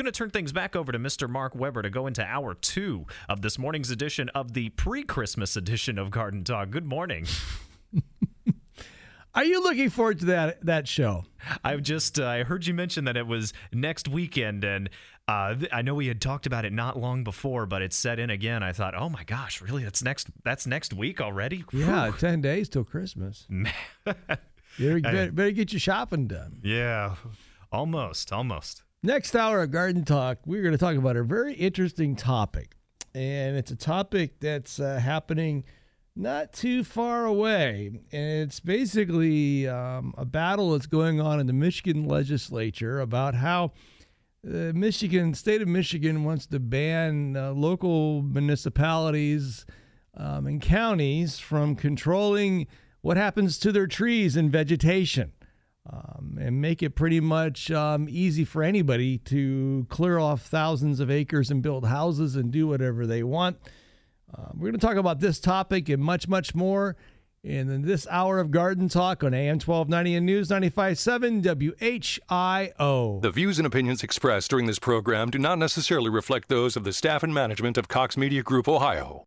going to turn things back over to Mr. Mark Weber to go into hour two of this morning's edition of the pre Christmas edition of Garden Talk. Good morning. Are you looking forward to that that show? I've just uh, I heard you mention that it was next weekend, and uh, th- I know we had talked about it not long before, but it set in again. I thought, oh my gosh, really? That's next. That's next week already. Yeah, Whew. ten days till Christmas. Better, better get your shopping done. yeah, almost, almost. Next hour of Garden Talk, we're going to talk about a very interesting topic, and it's a topic that's uh, happening not too far away. And it's basically um, a battle that's going on in the Michigan legislature about how the Michigan state of Michigan wants to ban uh, local municipalities um, and counties from controlling what happens to their trees and vegetation. Um, and make it pretty much um, easy for anybody to clear off thousands of acres and build houses and do whatever they want. Uh, we're going to talk about this topic and much, much more in this hour of Garden Talk on AM 1290 and News 95.7 WHIO. The views and opinions expressed during this program do not necessarily reflect those of the staff and management of Cox Media Group Ohio.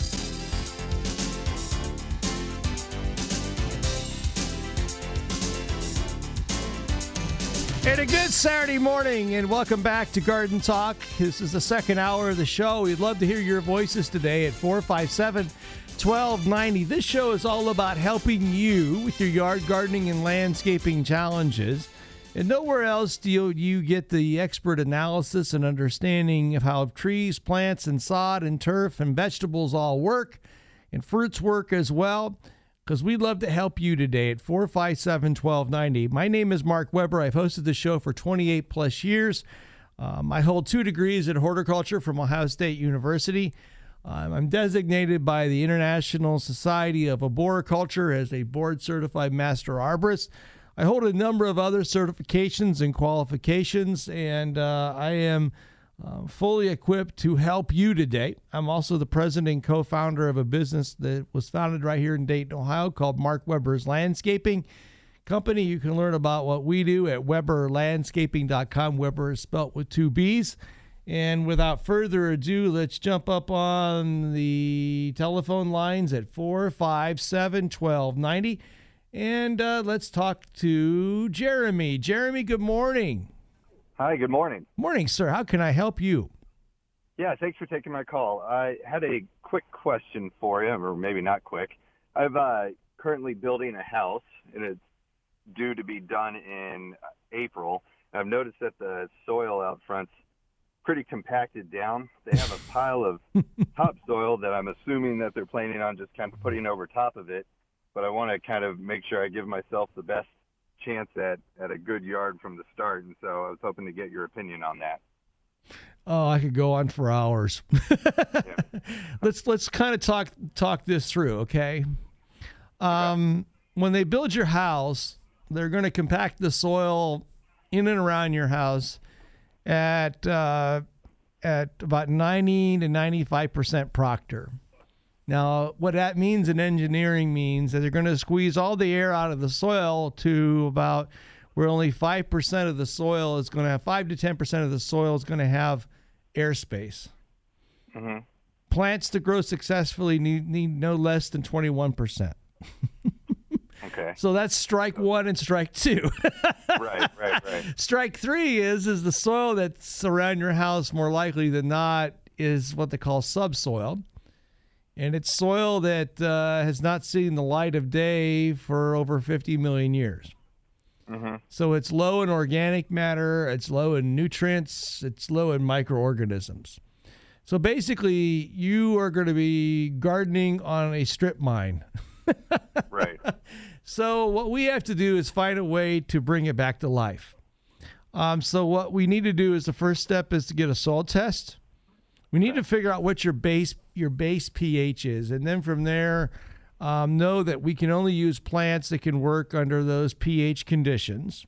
And a good Saturday morning, and welcome back to Garden Talk. This is the second hour of the show. We'd love to hear your voices today at 457 1290. This show is all about helping you with your yard gardening and landscaping challenges. And nowhere else do you, get the expert analysis and understanding of how trees, plants, and sod and turf and vegetables all work, and fruits work as well because we'd love to help you today at 457 1290. My name is Mark Weber. I've hosted the show for 28 plus years. Um, I hold two degrees in horticulture from Ohio State University. Um, I'm designated by the International Society of Arboriculture as a board certified master arborist. I hold a number of other certifications and qualifications, and uh, I am uh, fully equipped to help you today. I'm also the president and co founder of a business that was founded right here in Dayton, Ohio called Mark Weber's Landscaping Company. You can learn about what we do at weberlandscaping.com. Weber is spelt with two B's. And without further ado, let's jump up on the telephone lines at 457 1290. And uh, let's talk to Jeremy. Jeremy, good morning. Hi, good morning. Morning, sir. How can I help you? Yeah, thanks for taking my call. I had a quick question for you, or maybe not quick. I'm uh, currently building a house, and it's due to be done in April. I've noticed that the soil out front's pretty compacted down. They have a pile of topsoil that I'm assuming that they're planning on just kind of putting over top of it. But I want to kind of make sure I give myself the best chance at, at a good yard from the start. And so I was hoping to get your opinion on that. Oh, I could go on for hours. let's let's kind of talk talk this through, okay? Um, when they build your house, they're going to compact the soil in and around your house at uh, at about ninety to ninety five percent proctor. Now, what that means in engineering means that they're going to squeeze all the air out of the soil to about where only 5% of the soil is going to have 5 to 10% of the soil is going to have airspace. hmm Plants to grow successfully need, need no less than 21%. Okay. So that's strike 1 and strike 2. right, right, right. strike 3 is is the soil that's around your house more likely than not is what they call subsoil. And it's soil that uh, has not seen the light of day for over 50 million years. hmm So it's low in organic matter, it's low in nutrients, it's low in microorganisms. So basically, you are going to be gardening on a strip mine. Right. So what we have to do is find a way to bring it back to life. Um, so what we need to do is the first step is to get a soil test. We need to figure out what your base your base pH is, and then from there, um, know that we can only use plants that can work under those pH conditions.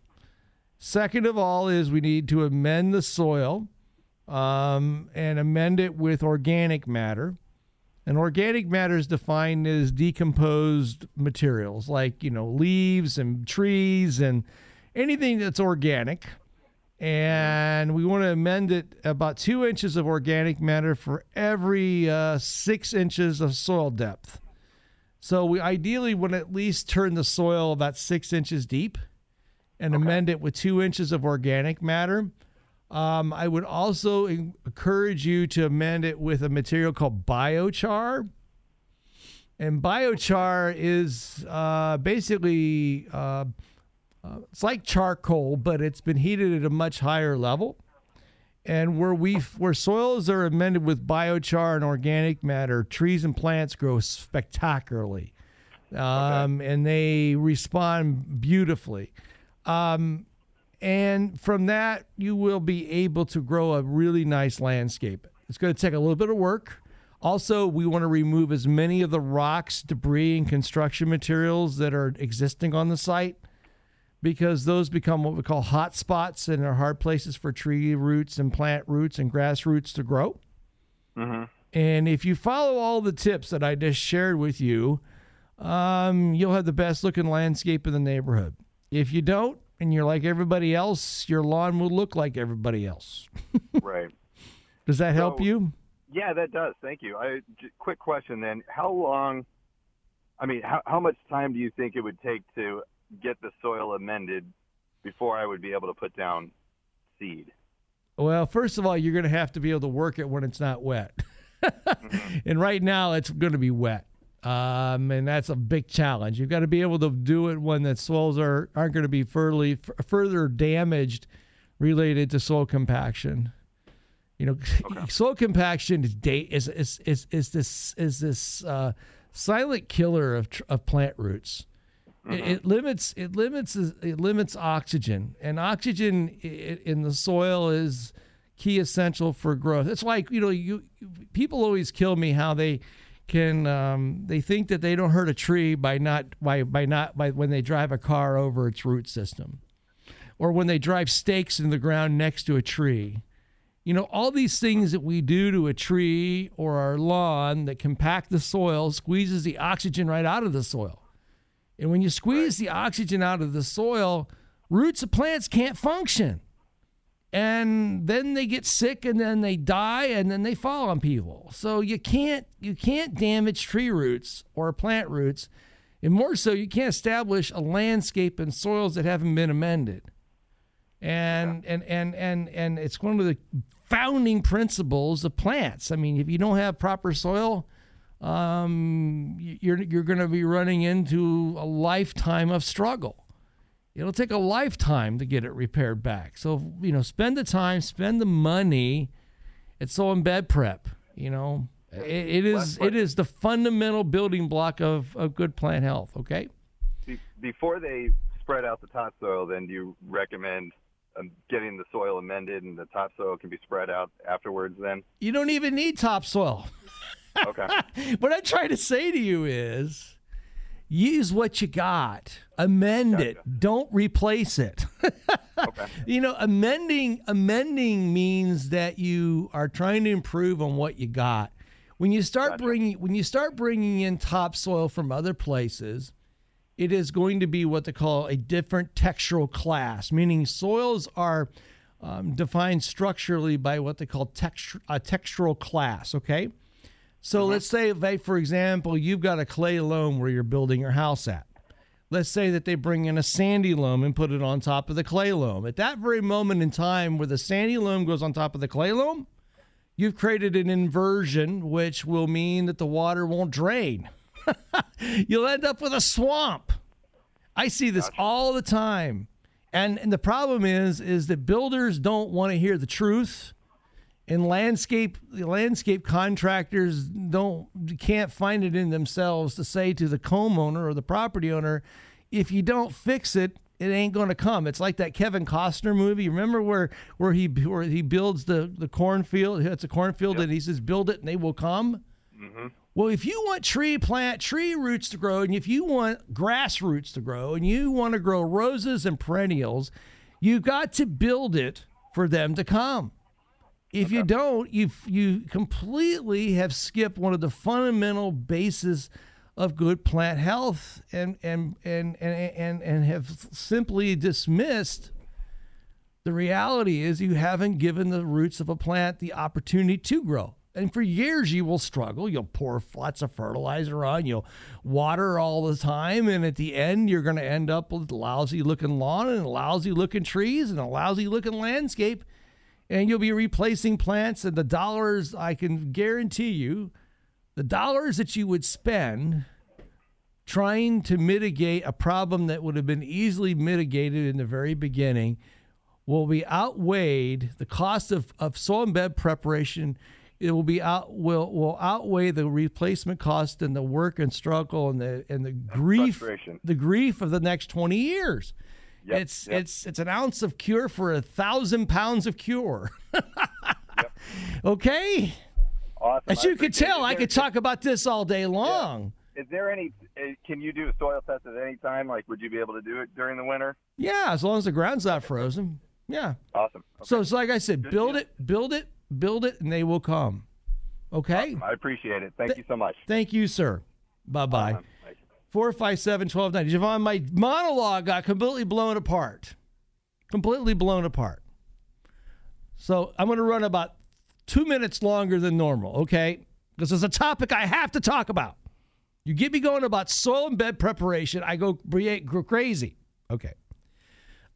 Second of all, is we need to amend the soil um, and amend it with organic matter. And organic matter is defined as decomposed materials like, you know, leaves and trees and anything that's organic. And we want to amend it about two inches of organic matter for every uh, six inches of soil depth. So we ideally want to at least turn the soil about six inches deep and amend it with two inches of organic matter. Um, I would also encourage you to amend it with a material called biochar. And biochar is uh, basically uh, uh, it's like charcoal, but it's been heated at a much higher level. And where we where soils are amended with biochar and organic matter, trees and plants grow spectacularly, um, okay. and they respond beautifully. Um, and from that, you will be able to grow a really nice landscape. It's going to take a little bit of work. Also, we want to remove as many of the rocks, debris, and construction materials that are existing on the site because those become what we call hot spots and are hard places for tree roots and plant roots and grass roots to grow. Mm-hmm. And if you follow all the tips that I just shared with you, um, you'll have the best looking landscape in the neighborhood. If you don't, and you're like everybody else, your lawn will look like everybody else. right. Does that help So- you? Yeah, that does. Thank you. I, j- quick question then. How long, I mean, how, how much time do you think it would take to get the soil amended before I would be able to put down seed? Well, first of all, you're going to have to be able to work it when it's not wet. and right now, it's going to be wet. Um, and that's a big challenge. You've got to be able to do it when the soils are, aren't going to be further, further damaged related to soil compaction. You know, soil compaction is, da- is, is, is, is this, is this uh, silent killer of, tr- of plant roots. It, it limits it limits it limits oxygen, and oxygen in the soil is key essential for growth. It's like you know you people always kill me how they can um, they think that they don't hurt a tree by not by by not by when they drive a car over its root system, or when they drive stakes in the ground next to a tree. You know, all these things that we do to a tree or our lawn that compact the soil squeezes the oxygen right out of the soil. And when you squeeze the oxygen out of the soil, roots of plants can't function. And then they get sick and then they die and then they fall on people. So you can't you can't damage tree roots or plant roots. And more so, you can't establish a landscape in soils that haven't been amended. And and and and and it's one of the founding principles of plants. I mean, if you don't have proper soil, um, you're you're going to be running into a lifetime of struggle. It'll take a lifetime to get it repaired back. So you know, spend the time, spend the money. It's soil in bed prep. You know, it, it is it is the fundamental building block of, of good plant health. Okay. Before they spread out the topsoil, then do you recommend um, getting the soil amended and the topsoil can be spread out afterwards? Then You don't even need topsoil. okay, what I'm trying to say to you is use what you got, amend it, don't replace it. okay, you know, amending amending means that you are trying to improve on what you got. When you start Gotcha. bringing when you start bringing in topsoil from other places, it is going to be what they call a different textural class, meaning soils are um, defined structurally by what they call texture, a textural class. Okay, so mm-hmm. let's say, like, for example, you've got a clay loam where you're building your house at. Let's say that they bring in a sandy loam and put it on top of the clay loam. At that very moment in time where the sandy loam goes on top of the clay loam, you've created an inversion, which will mean that the water won't drain. You'll end up with a swamp. I see this all the time. And, and the problem is is that builders don't want to hear the truth and landscape landscape contractors don't can't find it in themselves to say to the homeowner or the property owner if you don't fix it it ain't going to come. It's like that Kevin Costner movie. Remember where where he where he builds the the cornfield? It's a cornfield and he says build it and they will come? Mm-hmm. Well, if you want tree plant tree roots to grow, and if you want grass roots to grow, and you want to grow roses and perennials, you've got to build it for them to come. If you don't, you you completely have skipped one of the fundamental bases of good plant health and and and and and, and have simply dismissed the reality is you haven't given the roots of a plant the opportunity to grow. And for years you will struggle. You'll pour lots of fertilizer on, you'll water all the time, and at the end you're going to end up with lousy looking lawn and lousy looking trees and a lousy looking landscape. And you'll be replacing plants and the dollars I can guarantee you the dollars that you would spend trying to mitigate a problem that would have been easily mitigated in the very beginning will be outweighed the cost of, of soil and bed preparation it will be out will will outweigh the replacement cost and the work and struggle and the and the grief the grief of the next 20 years Yep, it's yep. it's it's an ounce of cure for a thousand pounds of cure okay Awesome. as I you can tell i could talk about this all day long Is there any? uh, Can you do a soil test at any time? Like, would you be able to do it during the winter? yeah as long as the ground's not frozen yeah Awesome. Okay. so it's like i said build it build it build it and they will come okay I appreciate it. Thank you so much. thank you sir Um, thank you. 457 1290. Javon, my monologue got completely blown apart. Completely blown apart. So I'm going to run about two minutes longer than normal, okay? Because it's a topic I have to talk about. You get me going about soil and bed preparation, I go crazy. Okay.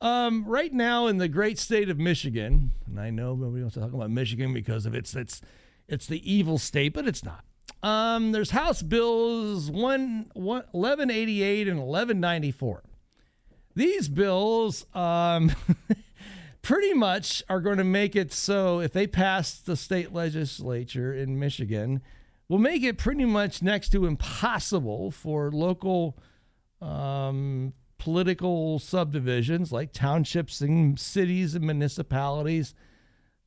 Um, right now in the great state of Michigan, and I know nobody wants to talk about Michigan because of its it's it's the evil state, but it's not. Um, there's House Bills 1, 1, 1188 and 1194. These bills um, pretty much are going to make it so if they pass the state legislature in Michigan, will make it pretty much next to impossible for local um, political subdivisions like townships and cities and municipalities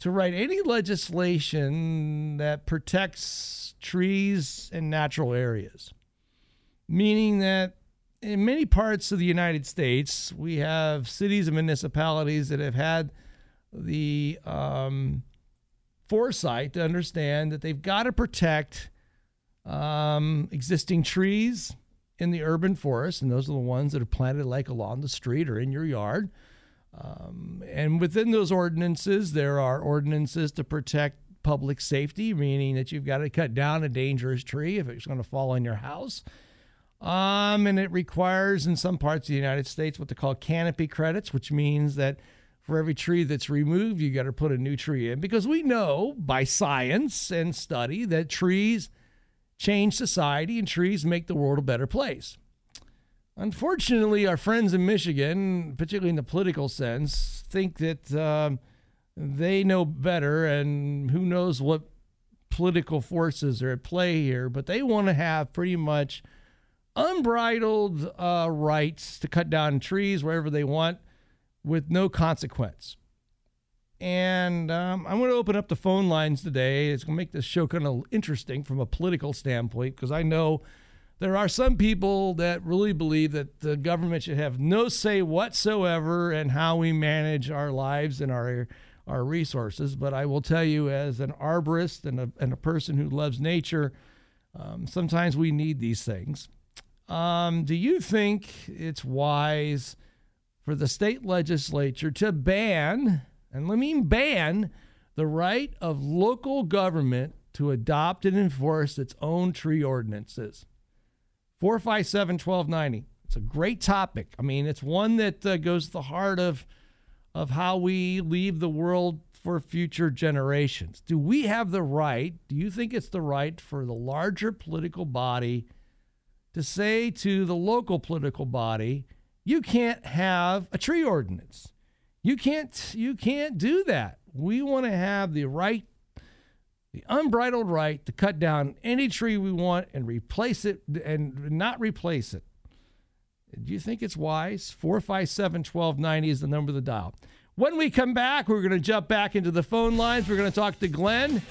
to write any legislation that protects trees and natural areas. Meaning that in many parts of the United States, we have cities and municipalities that have had the um, foresight to understand that they've got to protect um, existing trees in the urban forest, and those are the ones that are planted like along the street or in your yard. Um, and within those ordinances, there are ordinances to protect public safety, meaning that you've got to cut down a dangerous tree if it's going to fall on your house. Um, and it requires in some parts of the United States what they call canopy credits, which means that for every tree that's removed, you got to put a new tree in because we know by science and study that trees change society and trees make the world a better place. Unfortunately, our friends in Michigan, particularly in the political sense, think that um, they know better and who knows what political forces are at play here, but they want to have pretty much unbridled uh, rights to cut down trees wherever they want with no consequence. And um, I'm going to open up the phone lines today. It's going to make this show kind of interesting from a political standpoint because I know there are some people that really believe that the government should have no say whatsoever in how we manage our lives and our our resources. But I will tell you, as an arborist and a, and a person who loves nature, um, sometimes we need these things. Um, do you think it's wise for the state legislature to ban, and I mean ban, the right of local government to adopt and enforce its own tree ordinances? 457 1290. It's a great topic. I mean, it's one that uh, goes to the heart of, of how we leave the world for future generations. Do we have the right? Do you think it's the right for the larger political body to say to the local political body, you can't have a tree ordinance. You can't you can't do that. We want to have the right the unbridled right to cut down any tree we want and replace it and not replace it. Do you think it's wise? 457 1290 is the number of the dial. When we come back, we're going to jump back into the phone lines. We're going to talk to Glenn,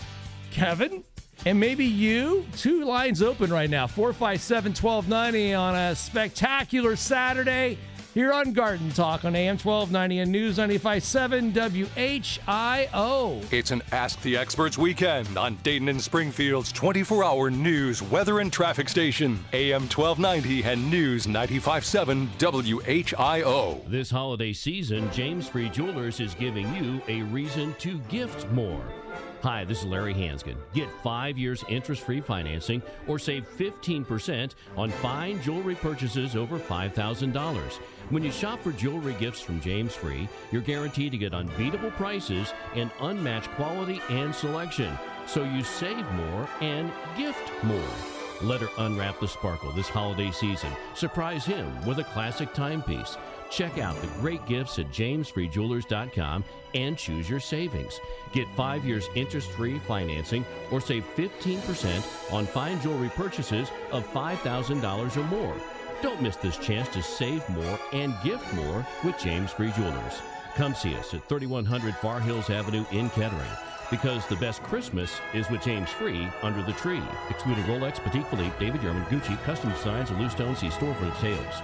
Kevin, and maybe you. Two lines open right now 457 1290 on a spectacular Saturday here on Garden Talk on AM 1290 and News 957 WHIO. It's an Ask the Experts weekend on Dayton and Springfield's 24 hour news, weather, and traffic station, AM 1290 and News 957 WHIO. This holiday season, James Free Jewelers is giving you a reason to gift more. Hi, this is Larry Hanskin. Get five years interest free financing or save 15% on fine jewelry purchases over $5,000. When you shop for jewelry gifts from James Free, you're guaranteed to get unbeatable prices and unmatched quality and selection. So you save more and gift more. Let her unwrap the sparkle this holiday season. Surprise him with a classic timepiece. Check out the great gifts at jamesfreejewelers.com and choose your savings. Get five years interest free financing or save 15% on fine jewelry purchases of $5,000 or more. Don't miss this chance to save more and gift more with James Free Jewelers. Come see us at 3100 Far Hills Avenue in Kettering. Because the best Christmas is with James Free under the tree. Excluding Rolex, Patek Philippe, David Yurman, Gucci, custom designs, and loose stones. See store for details.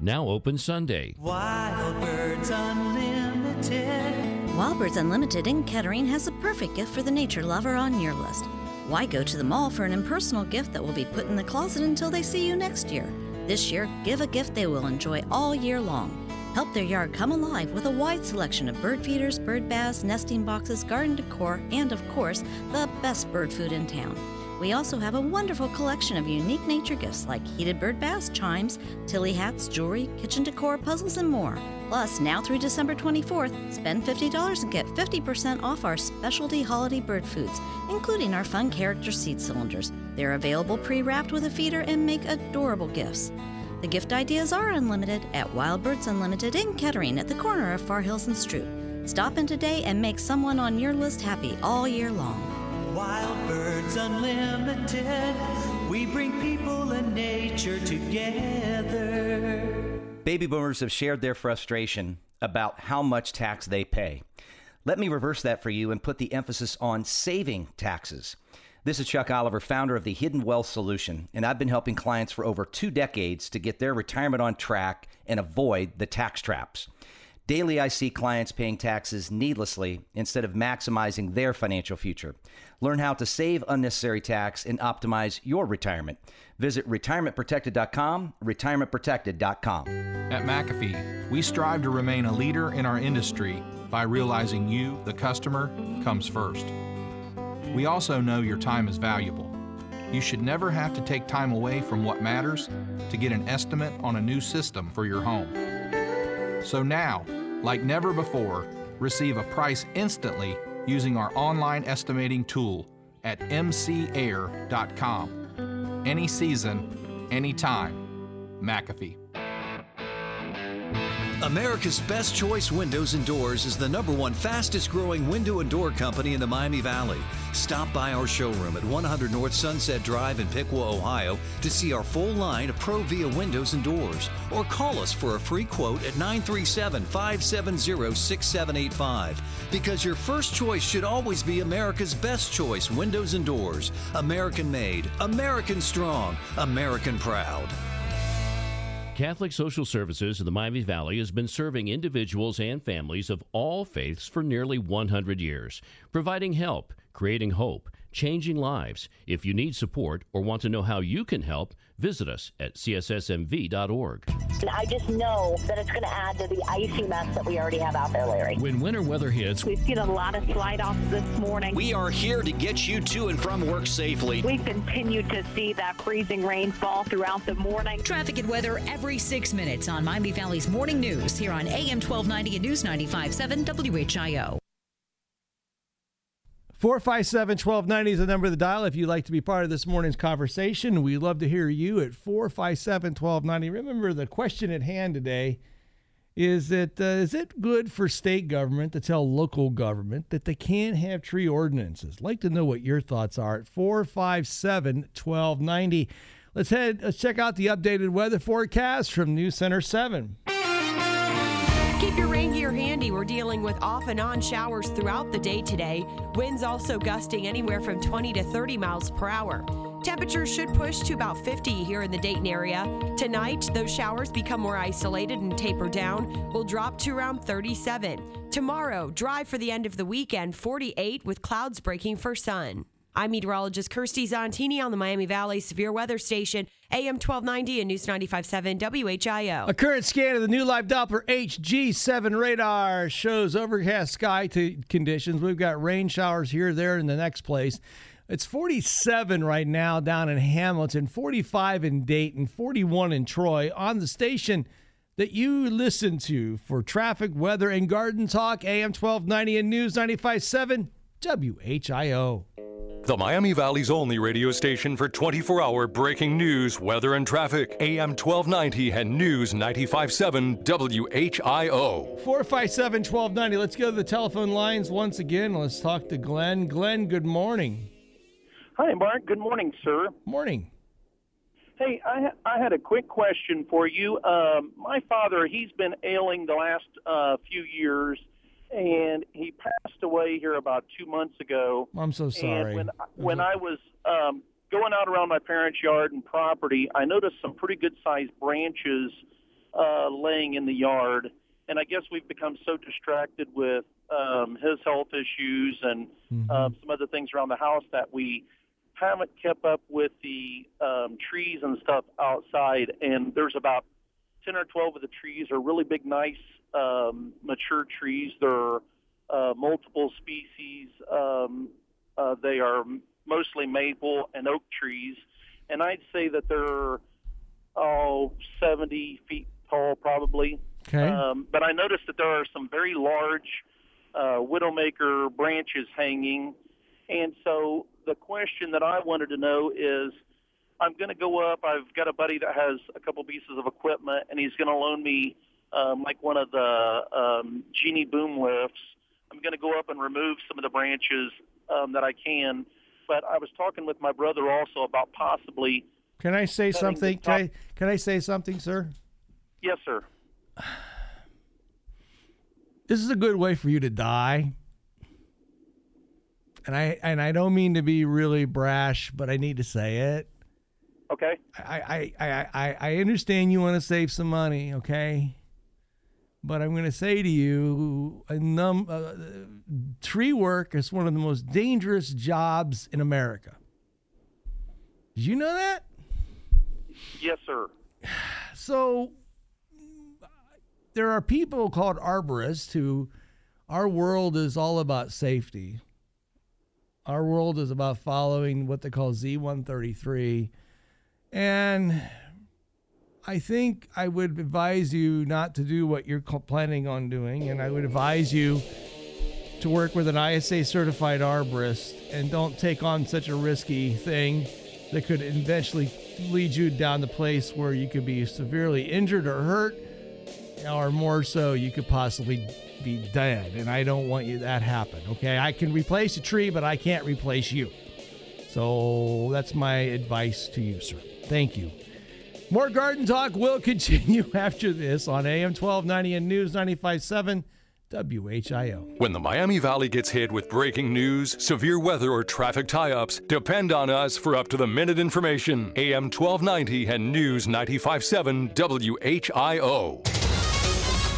Now open Sunday. Wild Birds Unlimited. Wild Birds Unlimited in Kettering has a perfect gift for the nature lover on your list. Why go to the mall for an impersonal gift that will be put in the closet until they see you next year? This year, give a gift they will enjoy all year long. Help their yard come alive with a wide selection of bird feeders, bird baths, nesting boxes, garden decor, and of course, the best bird food in town. We also have a wonderful collection of unique nature gifts like heated bird baths, chimes, tilly hats, jewelry, kitchen decor, puzzles, and more. Plus, now through December 24th, spend $50 and get 50% off our specialty holiday bird foods, including our fun character seed cylinders. They're available pre wrapped with a feeder and make adorable gifts. The gift ideas are unlimited at Wild Birds Unlimited in Kettering at the corner of Far Hills and Stroop. Stop in today and make someone on your list happy all year long. Wild Birds Unlimited. We bring people and nature together. Baby boomers have shared their frustration about how much tax they pay. Let me reverse that for you and put the emphasis on saving taxes. This is Chuck Oliver, founder of the Hidden Wealth Solution, and I've been helping clients for over two decades to get their retirement on track and avoid the tax traps. Daily, I see clients paying taxes needlessly instead of maximizing their financial future. Learn how to save unnecessary tax and optimize your retirement. Visit retirementprotected.com, retirementprotected.com. At McAfee, we strive to remain a leader in our industry by realizing you, the customer, comes first. We also know your time is valuable. You should never have to take time away from what matters to get an estimate on a new system for your home. So now, like never before, receive a price instantly using our online estimating tool at mcair.com. Any season, anytime. McAfee. America's Best Choice Windows and Doors is the number one fastest growing window and door company in the Miami Valley. Stop by our showroom at 100 North Sunset Drive in Piqua, Ohio to see our full line of Provia windows and doors or call us for a free quote at 937 570 6785 because your first choice should always be America's Best Choice Windows and Doors. American made, American strong, American proud. Catholic Social Services in the Miami Valley has been serving individuals and families of all faiths for nearly 100 years, providing help, creating hope, changing lives. If you need support or want to know how you can help, visit us at cssmv.org. And I just know that it's going to add to the icy mess that we already have out there, Larry. When winter weather hits, we've seen a lot of slide offs this morning. We are here to get you to and from work safely. We've continued to see that freezing rainfall throughout the morning. Traffic and weather every six minutes on Miami Valley's Morning News here on AM 1290 and News 95.7 WHIO. 457 1290 is the number of the dial if you'd like to be part of this morning's conversation. We'd love to hear you at 457 1290. Remember, the question at hand today is that uh, is it good for state government to tell local government that they can't have tree ordinances? Like to know what your thoughts are at 457 1290. Let's head, let's check out the updated weather forecast from News Center 7. Handy, we're dealing with off and on showers throughout the day today. Winds also gusting anywhere from 20 to 30 miles per hour. Temperatures should push to about 50 here in the Dayton area. Tonight, those showers become more isolated and taper down. will drop to around 37. Tomorrow, dry for the end of the weekend, 48 with clouds breaking for sun. I'm meteorologist Kirstie Zontini on the Miami Valley Severe Weather Station, AM 1290 and News 95.7 WHIO. A current scan of the new live Doppler HG7 radar shows overcast sky to conditions. We've got rain showers here, there, in the next place. It's 47 right now down in Hamilton, 45 in Dayton, 41 in Troy. On the station that you listen to for traffic, weather, and garden talk, AM 1290 and News 95.7 WHIO. The Miami Valley's only radio station for 24 hour breaking news, weather, and traffic. AM 1290 and News 95.7 WHIO. 457 1290. Let's go to the telephone lines once again. Let's talk to Glenn. Glenn, good morning. Hi, Mark. Good morning, sir. Morning. Hey, I, I had a quick question for you. Um, my father, he's been ailing the last uh, few years and he passed away here about two months ago. I'm so sorry. And when when I was um, going out around my parents' yard and property, I noticed some pretty good sized branches uh, laying in the yard. And I guess we've become so distracted with um, his health issues and Mm-hmm. um, some other things around the house that we haven't kept up with the um, trees and stuff outside. And there's about 10 or 12 of the trees are really big, nice, um, mature trees. They're uh, multiple species. Um, uh, they are mostly maple and oak trees. And I'd say that they're, oh, 70 feet tall, probably. Okay. Um, but I noticed that there are some very large uh, widowmaker branches hanging. And so the question that I wanted to know is I'm going to go up. I've got a buddy that has a couple pieces of equipment, and he's going to loan me um, like one of the um, genie boom lifts. I'm going to go up and remove some of the branches um, that I can. But I was talking with my brother also about possibly. Can I say something? Can I, can I say something, sir? Yes, sir. This is a good way for you to die. And I and I don't mean to be really brash, but I need to say it. Okay. I I I, I, understand you want to save some money, okay? But I'm going to say to you, a num, uh, tree work is one of the most dangerous jobs in America. Did you know that? Yes, sir. So there are people called arborists who our world is all about safety. Our world is about following what they call Z133. And I think I would advise you not to do what you're planning on doing. And I would advise you to work with an ISA certified arborist and don't take on such a risky thing that could eventually lead you down the place where you could be severely injured or hurt, or more so, you could possibly be dead. And I don't want you that happen. Okay, I can replace a tree, but I can't replace you. So that's my advice to you, sir. Thank you. More garden talk will continue after this on AM 1290 and News 957 WHIO. When the Miami Valley gets hit with breaking news, severe weather, or traffic tie ups, depend on us for up to the minute information. AM 1290 and News 957 WHIO.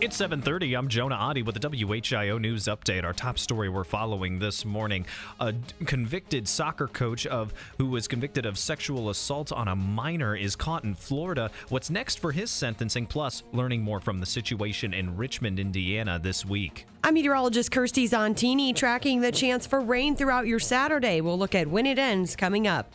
It's 7:30. I'm Jonah Adi with the WHIO news update. Our top story we're following this morning: a convicted soccer coach of who was convicted of sexual assault on a minor is caught in Florida. What's next for his sentencing? Plus, learning more from the situation in Richmond, Indiana this week. I'm meteorologist Kirstie Zontini tracking the chance for rain throughout your Saturday. We'll look at when it ends coming up.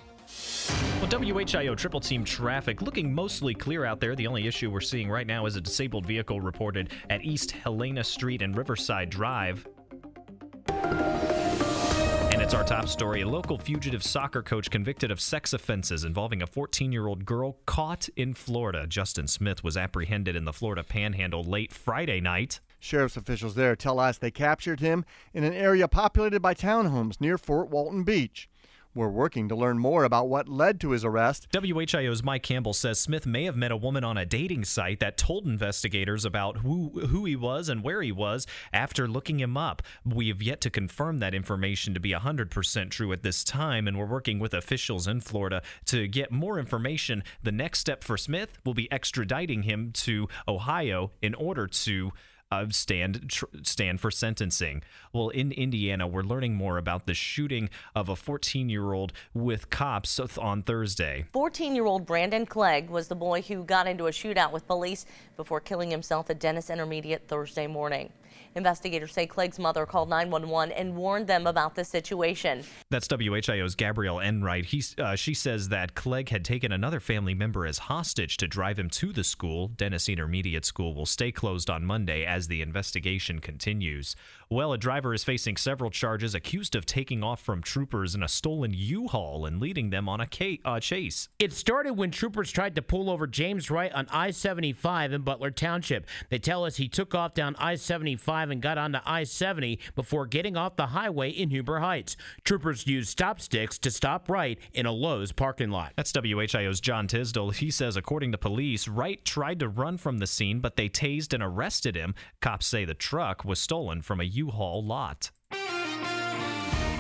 Well, WHIO triple team traffic looking mostly clear out there. The only issue we're seeing right now is a disabled vehicle reported at East Helena Street and Riverside Drive. And it's our top story. A local fugitive soccer coach convicted of sex offenses involving a 14 year old girl caught in Florida. Justin Smith was apprehended in the Florida panhandle late Friday night. Sheriff's officials there tell us they captured him in an area populated by townhomes near Fort Walton Beach. We're working to learn more about what led to his arrest. WHIO's Mike Campbell says Smith may have met a woman on a dating site that told investigators about who who he was and where he was after looking him up. We have yet to confirm that information to be 100% true at this time, and we're working with officials in Florida to get more information. The next step for Smith will be extraditing him to Ohio in order to stand tr- stand for sentencing. Well, in Indiana, we're learning more about the shooting of a 14 year old with cops on Thursday. 14 year old Brandon Clegg was the boy who got into a shootout with police before killing himself at Dennis Intermediate Thursday morning. Investigators say Clegg's mother called 911 and warned them about the situation. That's WHIO's Gabrielle Enright. He, uh, she says that Clegg had taken another family member as hostage to drive him to the school. Dennis Intermediate School will stay closed on Monday as the investigation continues. Well, a driver is facing several charges accused of taking off from troopers in a stolen U-Haul and leading them on a ca- uh, chase. It started when troopers tried to pull over James Wright on I-75 in Butler Township. They tell us he took off down I-75 and got onto I-70 before getting off the highway in Huber Heights. Troopers used stop sticks to stop Wright in a Lowe's parking lot. That's WHIO's John Tisdale. He says, according to police, Wright tried to run from the scene, but they tased and arrested him. Cops say the truck was stolen from a U U-Haul lot.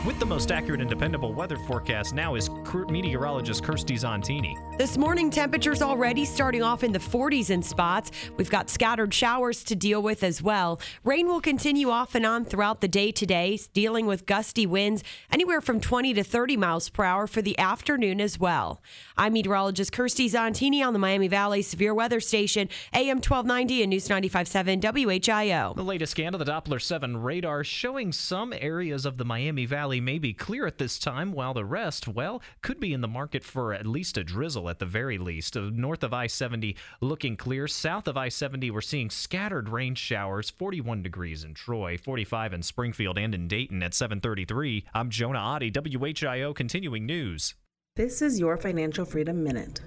With the most accurate and dependable weather forecast now is meteorologist Kirstie Zontini. This morning, temperatures already starting off in the 40s in spots. We've got scattered showers to deal with as well. Rain will continue off and on throughout the day today, dealing with gusty winds anywhere from 20 to 30 miles per hour for the afternoon as well. I'm meteorologist Kirstie Zontini on the Miami Valley Severe Weather Station, AM 1290 and News 95.7 WHIO. The latest scan of the Doppler 7 radar showing some areas of the Miami Valley may be clear at this time, while the rest, well, could be in the market for at least a drizzle at the very least. Uh, north of I 70 looking clear. South of I 70, we're seeing scattered rain showers, 41 degrees in Troy, 45 in Springfield and in Dayton at 733. I'm Jonah Adi, WHIO Continuing News. This is your Financial Freedom Minute.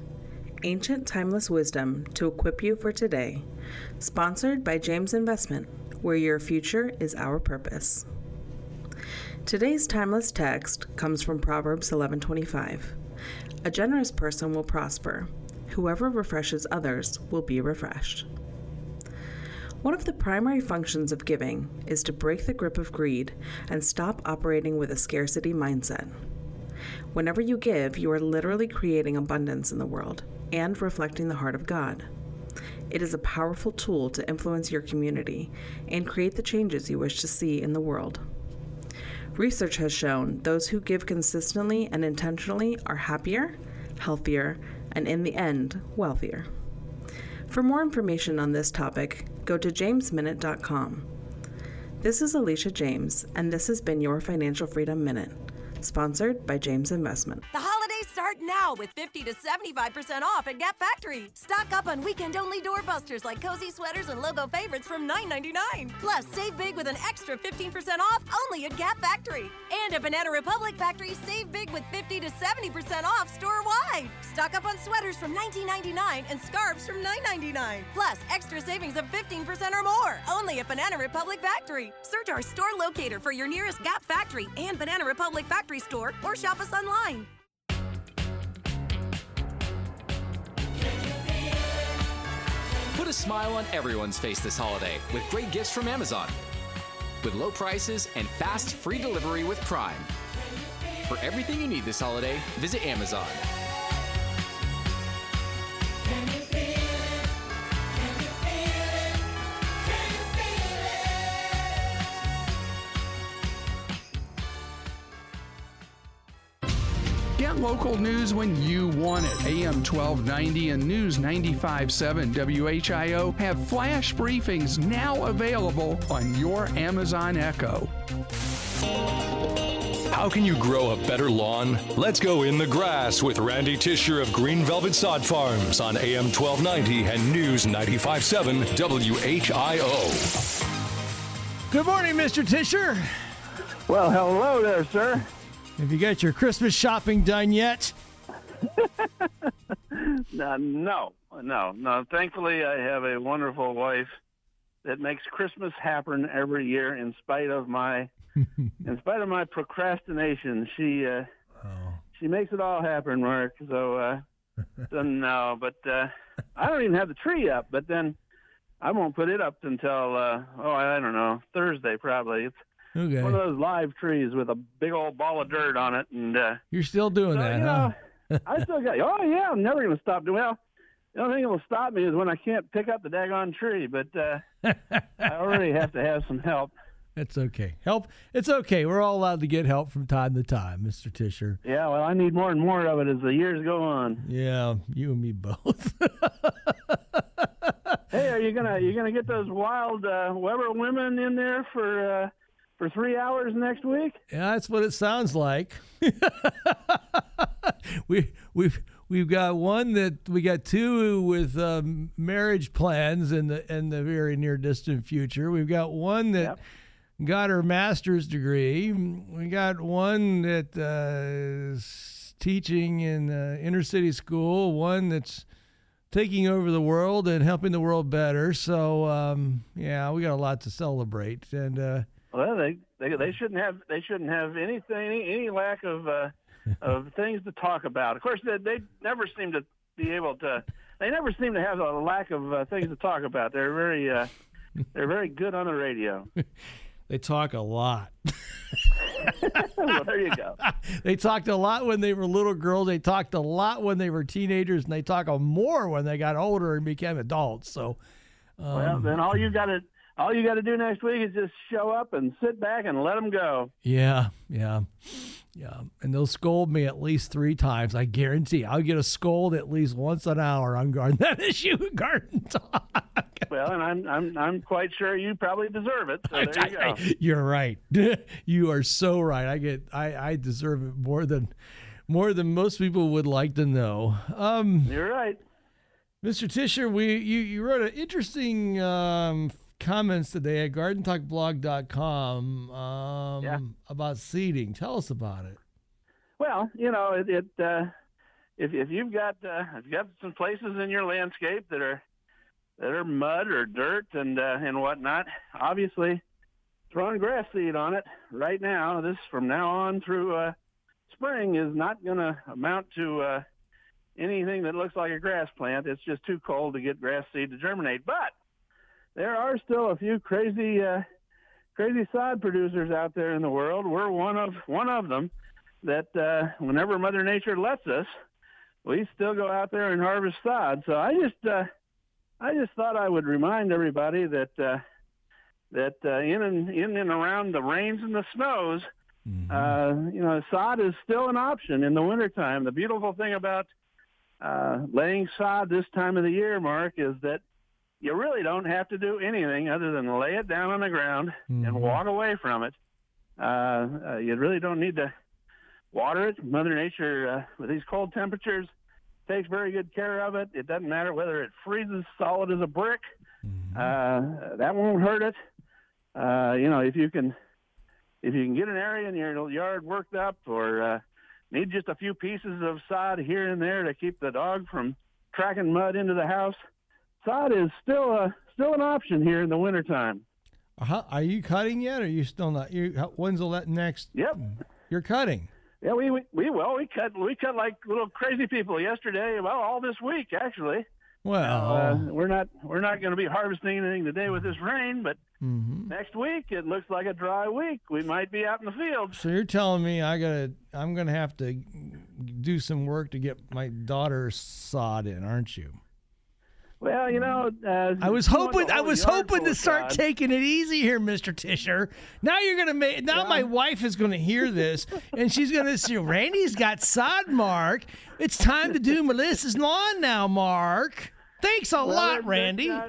Ancient timeless wisdom to equip you for today. Sponsored by James Investment, where your future is our purpose. Today's timeless text comes from Proverbs 11:25. A generous person will prosper. Whoever refreshes others will be refreshed. One of the primary functions of giving is to break the grip of greed and stop operating with a scarcity mindset. Whenever you give, you are literally creating abundance in the world and reflecting the heart of God. It is a powerful tool to influence your community and create the changes you wish to see in the world. Research has shown those who give consistently and intentionally are happier, healthier, and in the end, wealthier. For more information on this topic, go to jamesminute.com. This is Alicia James, and this has been your Financial Freedom Minute, sponsored by James Investment. Start now with 50 to 75% off at Gap Factory. Stock up on weekend only doorbusters like cozy sweaters and logo favorites from $9.99. Plus, save big with an extra 15% off only at Gap Factory. And at Banana Republic Factory, save big with 50 to 70% off store wide. Stock up on sweaters from $19.99 and scarves from $9.99. Plus, extra savings of 15% or more only at Banana Republic Factory. Search our store locator for your nearest Gap Factory and Banana Republic Factory store or shop us online. Put a smile on everyone's face this holiday with great gifts from Amazon. With low prices and fast free delivery with Prime. For everything you need this holiday, visit Amazon. Local news when you want it. AM 1290 and News 95.7 WHIO have flash briefings now available on your Amazon Echo. How can you grow a better lawn? Let's go in the grass with Randy Tisher of Green Velvet Sod Farms on AM 1290 and News 95.7 WHIO. Good morning, Mr. Tisher. Well, hello there, sir. Have you got your Christmas shopping done yet? Uh, no, no, no. Thankfully, I have a wonderful wife that makes Christmas happen every year in spite of my in spite of my procrastination. She uh, she makes it all happen, Mark. So uh, so no, but uh, I don't even have the tree up. But then I won't put it up until uh, oh I don't know Thursday probably. It's Okay. one of those live trees with a big old ball of dirt on it, and uh, You're still doing so, that, you huh? know, I still got. Oh yeah, I'm never going to stop doing. Well, the only thing that will stop me is when I can't pick up the daggone tree. But uh, I already have to have some help. It's okay. Help. It's okay. We're all allowed to get help from time to time, Mr. Tisher. Yeah, well, I need more and more of it as the years go on. Yeah, you and me both. Hey, are you gonna you gonna get those wild uh, Weber women in there for uh, for three hours next week? Yeah, that's what it sounds like. we we've we've got one that we got two with um, marriage plans in the in the very near distant future. We've got one that got her master's degree. We got one that uh, is teaching in uh, inner city school. One that's taking over the world and helping the world better. So um, yeah, we got a lot to celebrate and. Uh, Well, they they, they shouldn't have they shouldn't have anything any, any lack of uh, of things to talk about. Of course, they, they never seem to be able to. They never seem to have a lack of uh, things to talk about. They're very uh, they're very good on the radio. They talk a lot. well, there you go. they talked a lot when they were little girls. They talked a lot when they were teenagers, and they talk more when they got older and became adults. So, um, well, then all you got to all you got to do next week is just show up and sit back and let them go. yeah, yeah, yeah. And they'll scold me at least three times. I guarantee. I'll get a scold at least once an hour on garden that issue garden talk. Well, and I'm I'm I'm quite sure you probably deserve it. So there you go. You're right. you are so right. I get. I I deserve it more than more than most people would like to know. Um, You're right. Mr. Tisher, we you, you wrote an interesting um, comments today at gardentalkblog.com um, Yeah. about seeding. Tell us about it. Well, you know, it, it uh, if if you've got uh, if you've got some places in your landscape that are that are mud or dirt and uh, and whatnot, obviously throwing grass seed on it right now, this from now on through uh, spring is not going to amount to uh, anything that looks like a grass plant. It's just too cold to get grass seed to germinate. But there are still a few crazy uh, crazy sod producers out there in the world. We're one of one of them. That uh, whenever Mother Nature lets us, we still go out there and harvest sod. So I just uh, I just thought I would remind everybody that uh, that uh, in and in and around the rains and the snows, uh, you know, sod is still an option in the wintertime. The beautiful thing about uh, laying sod this time of the year, Mark, is that you really don't have to do anything other than lay it down on the ground and walk away from it. Uh, uh, you really don't need to water it. Mother Nature, uh, with these cold temperatures, takes very good care of it. It doesn't matter whether it freezes solid as a brick. Uh, that won't hurt it. Uh, you know, if you can, if you can get an area in your yard worked up, or uh, need just a few pieces of sod here and there to keep the dog from tracking mud into the house, sod is still a still an option here in the wintertime. Uh-huh. Are you cutting yet? Or are you still not? You, when's the next? Yep. You're cutting. Yeah, we, we we well we cut we cut like little crazy people yesterday. Well, all this week actually. Well, Uh, we're not we're not going to be harvesting anything today with this rain, but mhm. next week it looks like a dry week. We might be out in the field. so you're telling me I gotta, I'm gonna have to do some work to get my daughter's sod in, aren't you? Well, you know, uh, I was hoping I was hoping to start sod. taking it easy here, Mr. Tisher. Now you're gonna make now my wife is gonna hear this and she's gonna see Randy's got sod mark. It's time to do Melissa's lawn now, Mark. Thanks a Well, lot, Randy. uh,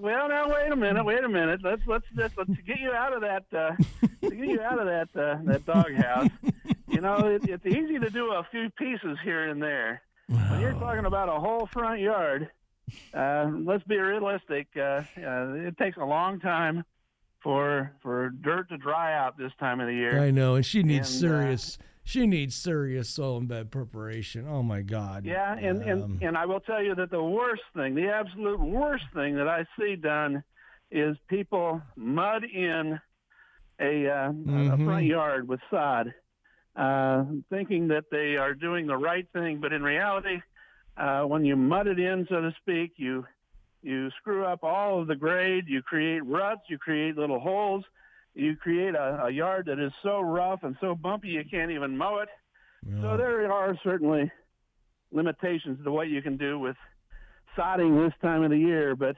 well, now wait a minute, wait a minute. Let's let's let's, let's get you out of that. Uh, to get you out of that uh, that doghouse. You know, it, it's easy to do a few pieces here and there. When you're talking about a whole front yard, uh, let's be realistic. Uh, uh, it takes a long time for for dirt to dry out this time of the year. I know, and she needs And, uh, serious she needs serious soil and bed preparation. Oh my God. Yeah, and, and, and I will tell you that the worst thing, the absolute worst thing that I see done is people mud in a, uh, a Mhm. front yard with sod, uh, thinking that they are doing the right thing, but in reality, uh, when you mud it in, so to speak, you you screw up all of the grade. You create ruts. You create little holes. You create a, a yard that is so rough and so bumpy you can't even mow it. So there are certainly limitations to what you can do with sodding this time of the year, but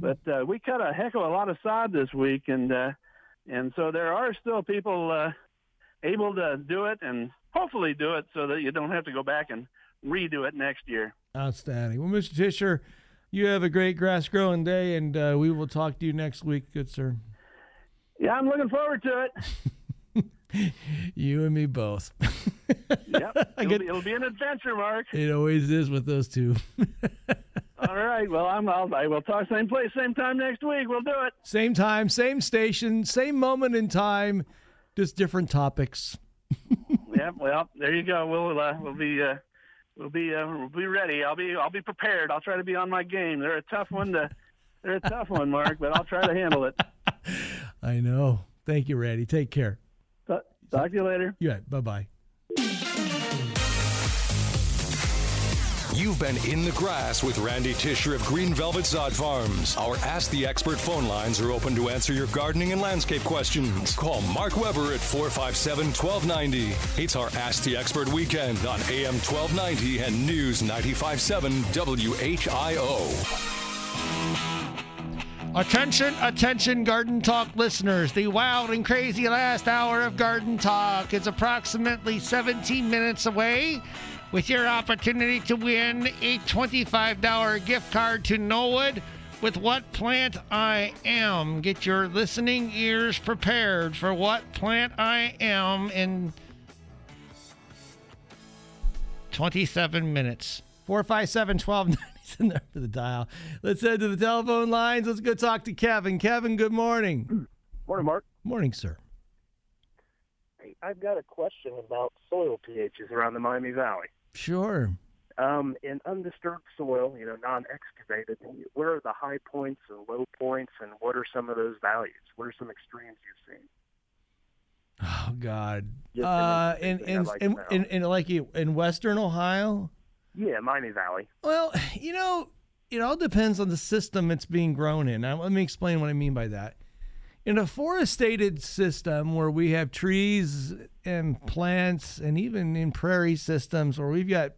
but uh, we cut a heck of a lot of sod this week, and uh, and so there are still people uh, able to do it, and hopefully do it so that you don't have to go back and redo it next year. Outstanding. Well, Mr. Tisher, you have a great grass growing day, and uh, we will talk to you next week, good sir. Yeah, I'm looking forward to it. You and me both. Yep, it'll, be, it'll be an adventure, Mark. It always is with those two. All right, well, I'm I'll, I will talk same place, same time next week. We'll do it. Same time, same station, same moment in time, just different topics. yeah, well, there you go. We'll uh, we'll be uh, we'll be uh, we'll be ready. I'll be I'll be prepared. I'll try to be on my game. They're a tough one to they're a tough one, Mark, but I'll try to handle it. I know. Thank you, Randy. Take care. Talk, talk to you later. Yeah, bye bye. You've been in the grass with Randy Tisher of Green Velvet Sod Farms. Our Ask the Expert phone lines are open to answer your gardening and landscape questions. Call Mark Weber at 457 1290. It's our Ask the Expert weekend on AM 1290 and News 957 WHIO. Attention, attention, Garden Talk listeners. The wild and crazy last hour of Garden Talk is approximately 17 minutes away with your opportunity to win a $25 gift card to Knollwood with What Plant I Am. Get your listening ears prepared for What Plant I Am in 27 minutes. 457 1290 is in there for the dial. Let's head to the telephone lines. Let's go talk to Kevin. Kevin, good morning. Morning, Mark. Morning, sir. Hey, I've got a question about soil pHs around the Miami Valley. Sure. Um, in undisturbed soil, you know, non-excavated, where are the high points and low points, and what are some of those values? What are some extremes you've seen? Oh God. Just Uh, an in in, like to in, know. in in like you- in Western Ohio. Yeah, Miami Valley. Well, you know, it all depends on the system it's being grown in. Now, let me explain what I mean by that. In a forestated system where we have trees and plants, and even in prairie systems where we've got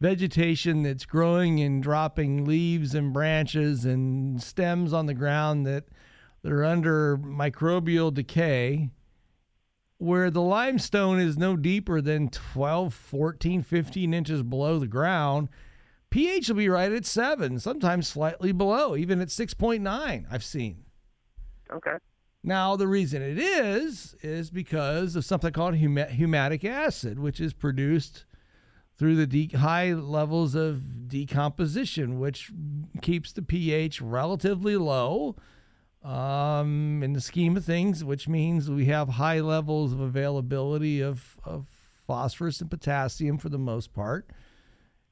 vegetation that's growing and dropping leaves and branches and stems on the ground that, that are under microbial decay, where the limestone is no deeper than 12, 14, 15 inches below the ground, pH will be right at 7, sometimes slightly below, even at 6.9, I've seen. Okay. Now, the reason it is, is because of something called huma- humatic acid, which is produced through the de- high levels of decomposition, which keeps the pH relatively low um, in the scheme of things, which means we have high levels of availability of, of phosphorus and potassium for the most part.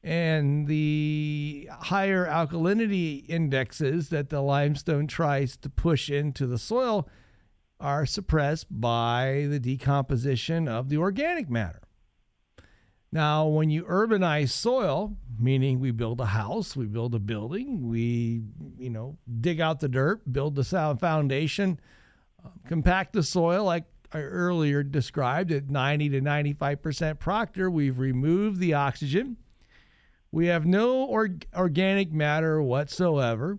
And the higher alkalinity indexes that the limestone tries to push into the soil are suppressed by the decomposition of the organic matter. Now, when you urbanize soil, meaning we build a house, we build a building, we, you know, dig out the dirt, build the foundation, uh, compact the soil like I earlier described at 90 to 95% proctor, we've removed the oxygen. We have no org- organic matter whatsoever.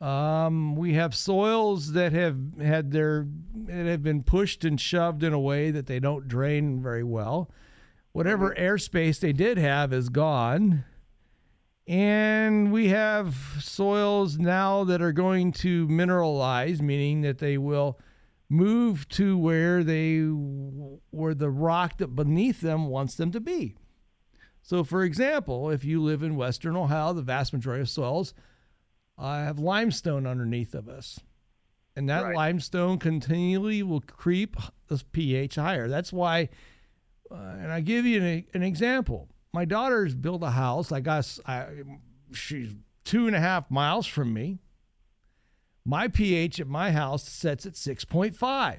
Um, we have soils that have had their that have been pushed and shoved in a way that they don't drain very well. Whatever airspace they did have is gone. And we have soils now that are going to mineralize, meaning that they will move to where they where the rock that beneath them wants them to be. So, for example, if you live in Western Ohio, the vast majority of soils uh, have limestone underneath of us. And that limestone continually will creep the pH higher. That's why, uh, and I give you an, an example. My daughter's built a house. I got, I, she's two and a half miles from me. My pH at my house sets at 6.5.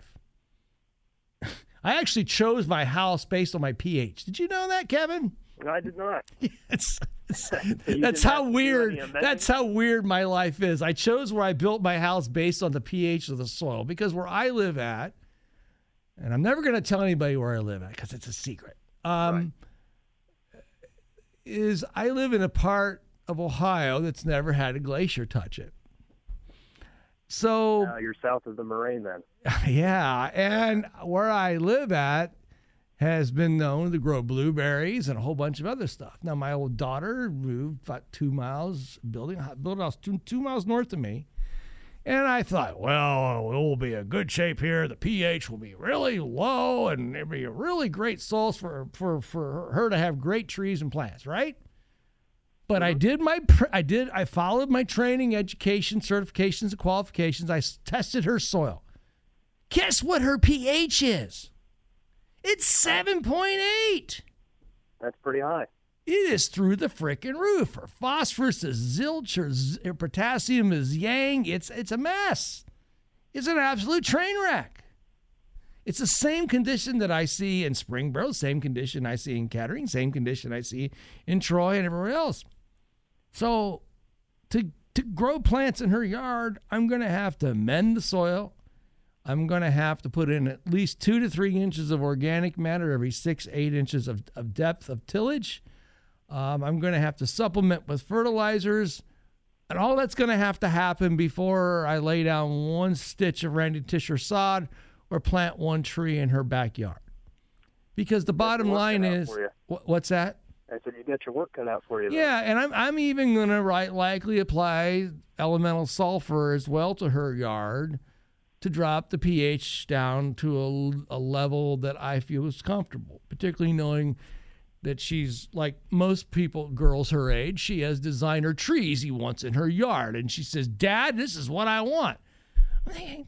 I actually chose my house based on my pH. Did you know that, Kevin? I did not. So that's how have to do weird. That's how weird my life is. I chose where I built my house based on the pH of the soil because where I live at, and I'm never going to tell anybody where I live at because it's a secret. Um, Is I live in a part of Ohio that's never had a glacier touch it. So Uh, you're south of the moraine then. yeah, and where I live at has been known to grow blueberries and a whole bunch of other stuff. Now, my old daughter moved about two miles, building built a house two, two miles north of me, and I thought, well, it will be a good shape here. The pH will be really low, and it'll be a really great source for for for her to have great trees and plants, right? But I mm-hmm. did my I did I followed my training, education, certifications, and qualifications. I tested her soil. Guess what her pH is? It's 7.8. That's pretty high. It is through the frickin' roof. Her phosphorus is zilch, her, z- potassium is yang. It's it's a mess. It's an absolute train wreck. It's the same condition that I see in Springboro, same condition I see in Kettering, same condition I see in Troy and everywhere else. So to to grow plants in her yard, I'm gonna have to mend the soil. I'm going to have to put in at least two to three inches of organic matter every six, eight inches of, of depth of tillage. Um, I'm going to have to supplement with fertilizers. And all that's going to have to happen before I lay down one stitch of Randy Tisher sod or plant one tree in her backyard. Because the bottom line is wh- what's that? I said you got your work cut out for you. Yeah, and I'm I'm even gonna right likely apply elemental sulfur as well to her yard to drop the pH down to a, a level that I feel is comfortable, particularly knowing that she's like most people, girls her age, she has designer trees he wants in her yard. And she says, Dad, this is what I want. I'm thinking,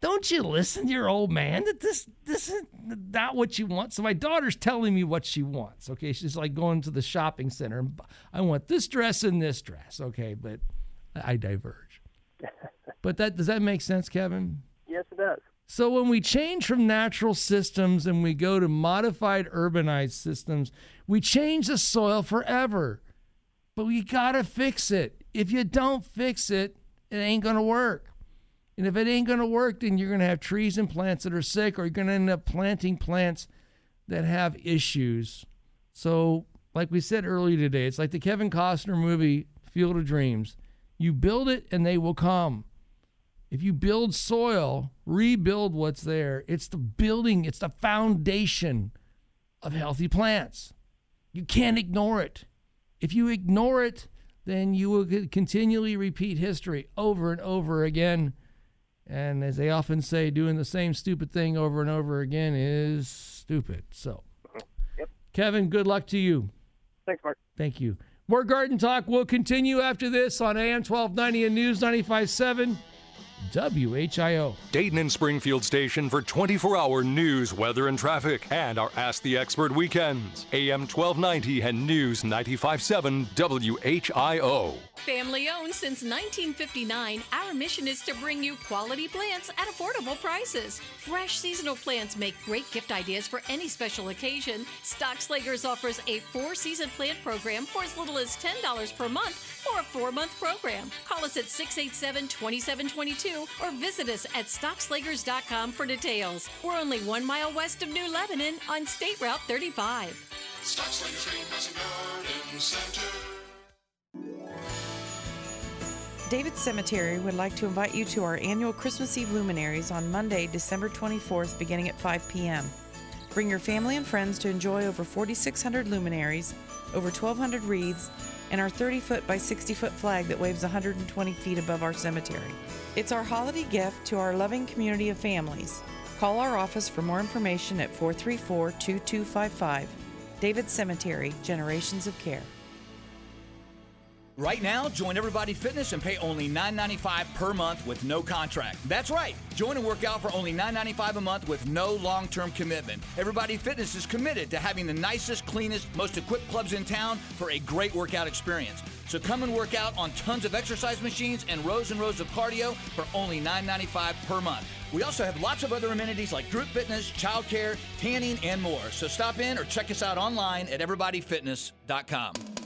Don't you listen to your old man that this this is not what you want? So my daughter's telling me what she wants. Okay. She's like going to the shopping center I want this dress and this dress. Okay, but I diverge. But that does that make sense, Kevin? Yes, it does. So when we change from natural systems and we go to modified urbanized systems, we change the soil forever. But we got to fix it. If you don't fix it, it ain't going to work. And if it ain't going to work, then you're going to have trees and plants that are sick or you're going to end up planting plants that have issues. So, like we said earlier today, it's like the Kevin Costner movie Field of Dreams. You build it and they will come. If you build soil, rebuild what's there. It's the building, it's the foundation of healthy plants. You can't ignore it. If you ignore it, then you will continually repeat history over and over again. And as they often say, doing the same stupid thing over and over again is stupid. So, Kevin, good luck to you. Thanks, Mark. Thank you. More garden talk will continue after this on AM 1290 and News 957 WHIO. Dayton and Springfield station for 24 hour news, weather, and traffic, and our Ask the Expert weekends. AM 1290 and News 957 WHIO. Family owned since 1959, our mission is to bring you quality plants at affordable prices. Fresh seasonal plants make great gift ideas for any special occasion. Stockslagers offers a four season plant program for as little as $10 per month for a four month program. Call us at 687 2722 or visit us at stockslagers.com for details. We're only one mile west of New Lebanon on State Route 35. David Cemetery would like to invite you to our annual Christmas Eve luminaries on Monday, December 24th, beginning at 5 p.m. Bring your family and friends to enjoy over 4,600 luminaries, over 1,200 wreaths, and our 30 foot by 60 foot flag that waves 120 feet above our cemetery. It's our holiday gift to our loving community of families. Call our office for more information at 434 2255. David Cemetery, Generations of Care. Right now, join Everybody Fitness and pay only $9.95 per month with no contract. That's right. Join and work out for only $9.95 a month with no long term commitment. Everybody Fitness is committed to having the nicest, cleanest, most equipped clubs in town for a great workout experience. So come and work out on tons of exercise machines and rows and rows of cardio for only $9.95 per month. We also have lots of other amenities like group fitness, childcare, tanning, and more. So stop in or check us out online at everybodyfitness.com.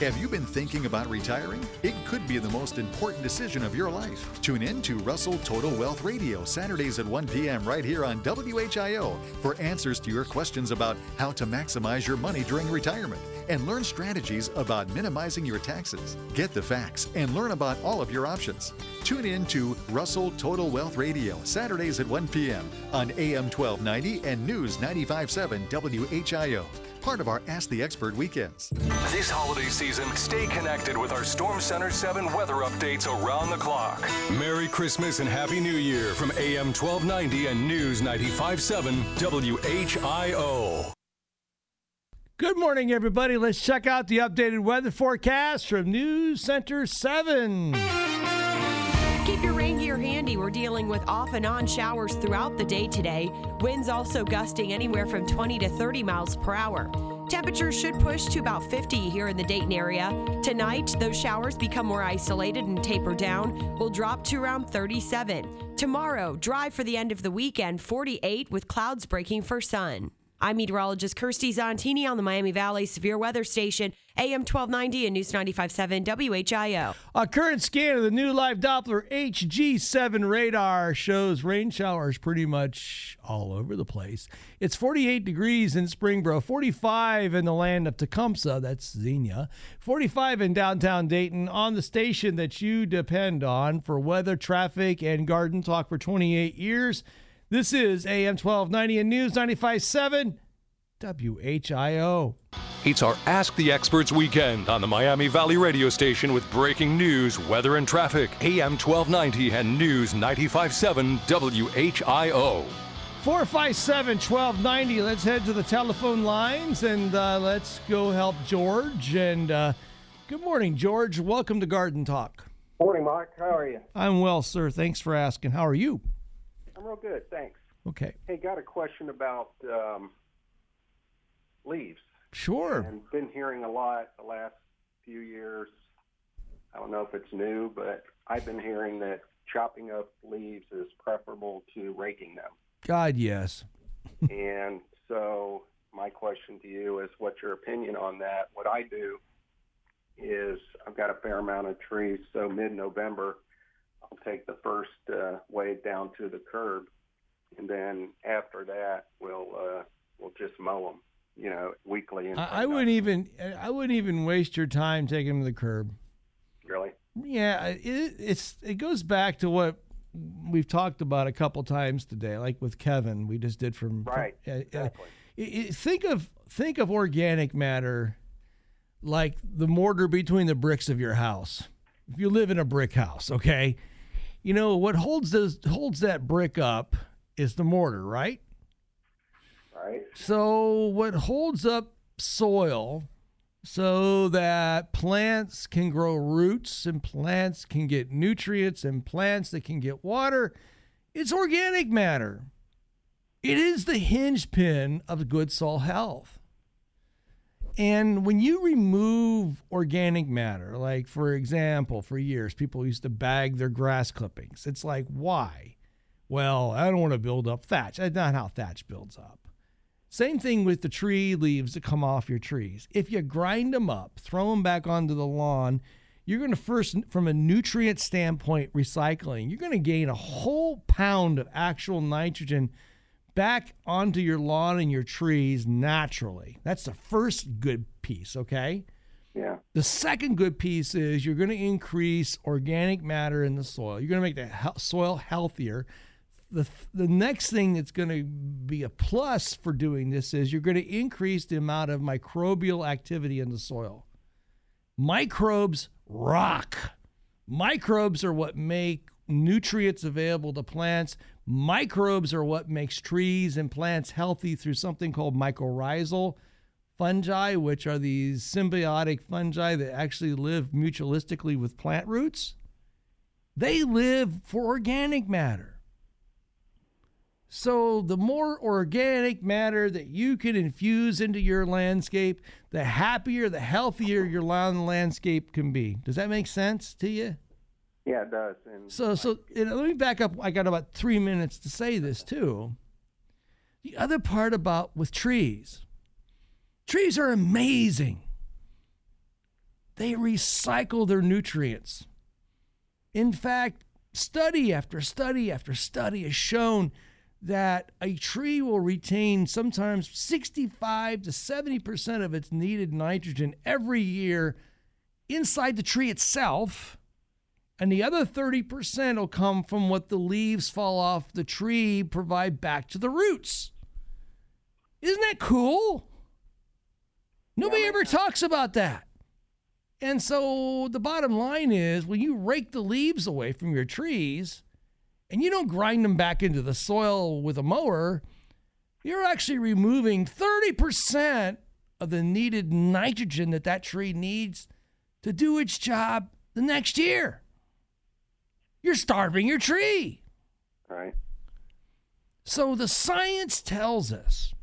Have you been thinking about retiring? It could be the most important decision of your life. Tune in to Russell Total Wealth Radio Saturdays at 1 p.m. right here on WHIO for answers to your questions about how to maximize your money during retirement and learn strategies about minimizing your taxes. Get the facts and learn about all of your options. Tune in to Russell Total Wealth Radio Saturdays at 1 p.m. on AM 1290 and News 95.7 WHIO part of our Ask the Expert weekends. This holiday season, stay connected with our Storm Center 7 weather updates around the clock. Merry Christmas and Happy New Year from AM 1290 and News 95.7 WHIO. Good morning, everybody. Let's check out the updated weather forecast from News Center 7. Handy. We're dealing with off and on showers throughout the day today. Winds also gusting anywhere from 20 to 30 miles per hour. Temperatures should push to about 50 here in the Dayton area. Tonight, those showers become more isolated and taper down. Will drop to around 37. Tomorrow, dry for the end of the weekend, 48 with clouds breaking for sun. I'm meteorologist Kirstie Zontini on the Miami Valley Severe Weather Station, AM 1290 and News 95.7 WHIO. A current scan of the new live Doppler HG7 radar shows rain showers pretty much all over the place. It's 48 degrees in Springboro, 45 in the land of Tecumseh, that's Xenia, 45 in downtown Dayton on the station that you depend on for weather, traffic, and garden talk for 28 years. This is AM 1290 and News 95.7 WHIO. It's our Ask the Experts weekend on the Miami Valley radio station with breaking news, weather, and traffic. AM 1290 and News 95.7 WHIO. 457 1290. Let's head to the telephone lines and uh, let's go help George. And uh, good morning, George. Welcome to Garden Talk. Morning, Mike. How are you? I'm well, sir. Thanks for asking. How are you? I'm real good, thanks. Okay. Hey, got a question about um, leaves. Sure. And been hearing a lot the last few years. I don't know if it's new, but I've been hearing that chopping up leaves is preferable to raking them. God, yes. and so my question to you is what's your opinion on that? What I do is I've got a fair amount of trees, so mid-November I'll take the first uh, wave down to the curb, and then after that we'll uh, we'll just mow them, you know, weekly. And I, I wouldn't even I wouldn't even waste your time taking them to the curb. Really? Yeah, it, it's it goes back to what we've talked about a couple times today, like with Kevin. We just did from right. From, exactly. Uh, think of think of organic matter like the mortar between the bricks of your house. If you live in a brick house, okay, you know what holds those holds that brick up is the mortar, right? Right. So what holds up soil so that plants can grow roots and plants can get nutrients and plants that can get water, it's organic matter. It is the hinge pin of good soil health. And when you remove organic matter, like for example, for years, people used to bag their grass clippings. It's like, why? Well, I don't want to build up thatch. That's not how thatch builds up. Same thing with the tree leaves that come off your trees. If you grind them up, throw them back onto the lawn, you're going to first, from a nutrient standpoint, recycling, you're going to gain a whole pound of actual nitrogen back onto your lawn and your trees naturally. That's the first good piece, okay? Yeah. The second good piece is you're going to increase organic matter in the soil. You're going to make the soil healthier. The, the next thing that's going to be a plus for doing this is you're going to increase the amount of microbial activity in the soil. Microbes rock. Microbes are what make nutrients available to plants. Microbes are what makes trees and plants healthy through something called mycorrhizal fungi, which are these symbiotic fungi that actually live mutualistically with plant roots. They live for organic matter. So, the more organic matter that you can infuse into your landscape, the happier, the healthier your lawn landscape can be. Does that make sense to you? Yeah, it does. And So, so know, let me back up. I got about three minutes to say this too. The other part about with trees, trees are amazing. They recycle their nutrients. In fact, study after study after study has shown that a tree will retain sometimes 65 to 70% of its needed nitrogen every year inside the tree itself. And the other 30% will come from what the leaves fall off the tree provide back to the roots. Isn't that cool? Nobody ever talks about that. And so the bottom line is when you rake the leaves away from your trees and you don't grind them back into the soil with a mower, you're actually removing 30% of the needed nitrogen that that tree needs to do its job the next year. You're starving your tree. Right. So the science tells us,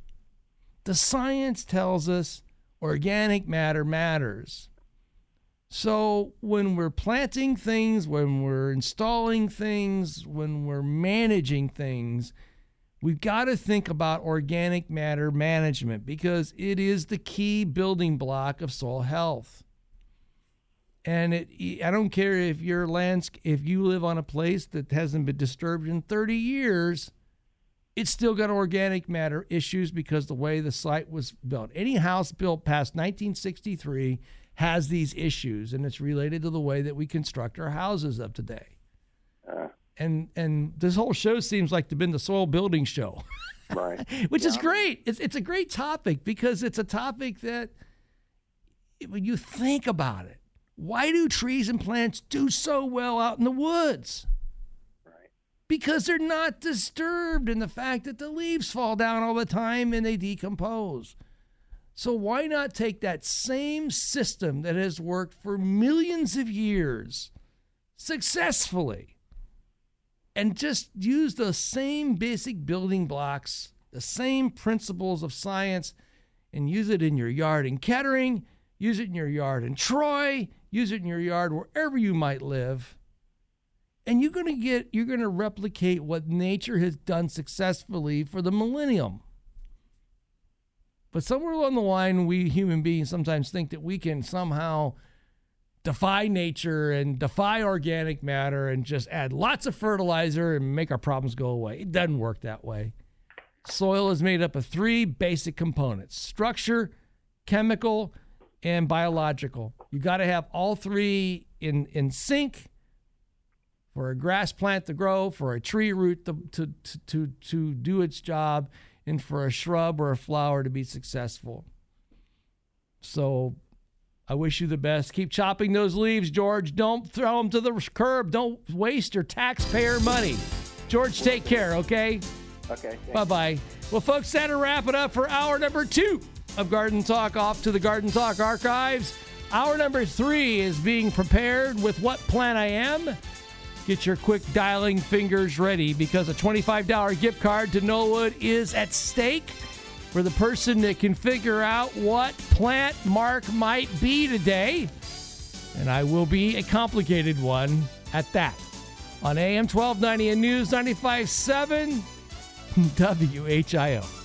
the science tells us organic matter matters. So when we're planting things, when we're installing things, when we're managing things, we've got to think about organic matter management because it is the key building block of soil health. And it, I don't care if your lands, if you live on a place that hasn't been disturbed in 30 years, it's still got organic matter issues because the way the site was built. Any house built past 1963 has these issues, and it's related to the way that we construct our houses of today. Uh, And and this whole show seems like to been the soil building show, right. which is great. It's it's a great topic because it's a topic that when you think about it, why do trees and plants do so well out in the woods? because they're not disturbed in the fact that the leaves fall down all the time and they decompose. So, why not take that same system that has worked for millions of years successfully and just use the same basic building blocks, the same principles of science, and use it in your yard in Kettering, use it in your yard in Troy, use it in your yard wherever you might live? and you're going to get you're going to replicate what nature has done successfully for the millennium but somewhere along the line we human beings sometimes think that we can somehow defy nature and defy organic matter and just add lots of fertilizer and make our problems go away it doesn't work that way soil is made up of three basic components structure chemical and biological you got to have all three in in sync for a grass plant to grow, for a tree root to, to, to, to, to do its job, and for a shrub or a flower to be successful. So I wish you the best. Keep chopping those leaves, George. Don't throw them to the curb. Don't waste your taxpayer money. George, take care, okay? Okay. Bye bye. Well, folks, that'll wrap it up for hour number two of Garden Talk off to the Garden Talk archives. Hour number three is being prepared with What Plant I Am. Get your quick dialing fingers ready because a $25 gift card to Knollwood is at stake for the person that can figure out what plant Mark might be today. And I will be a complicated one at that. On AM 1290 and News 95.7 WHIO.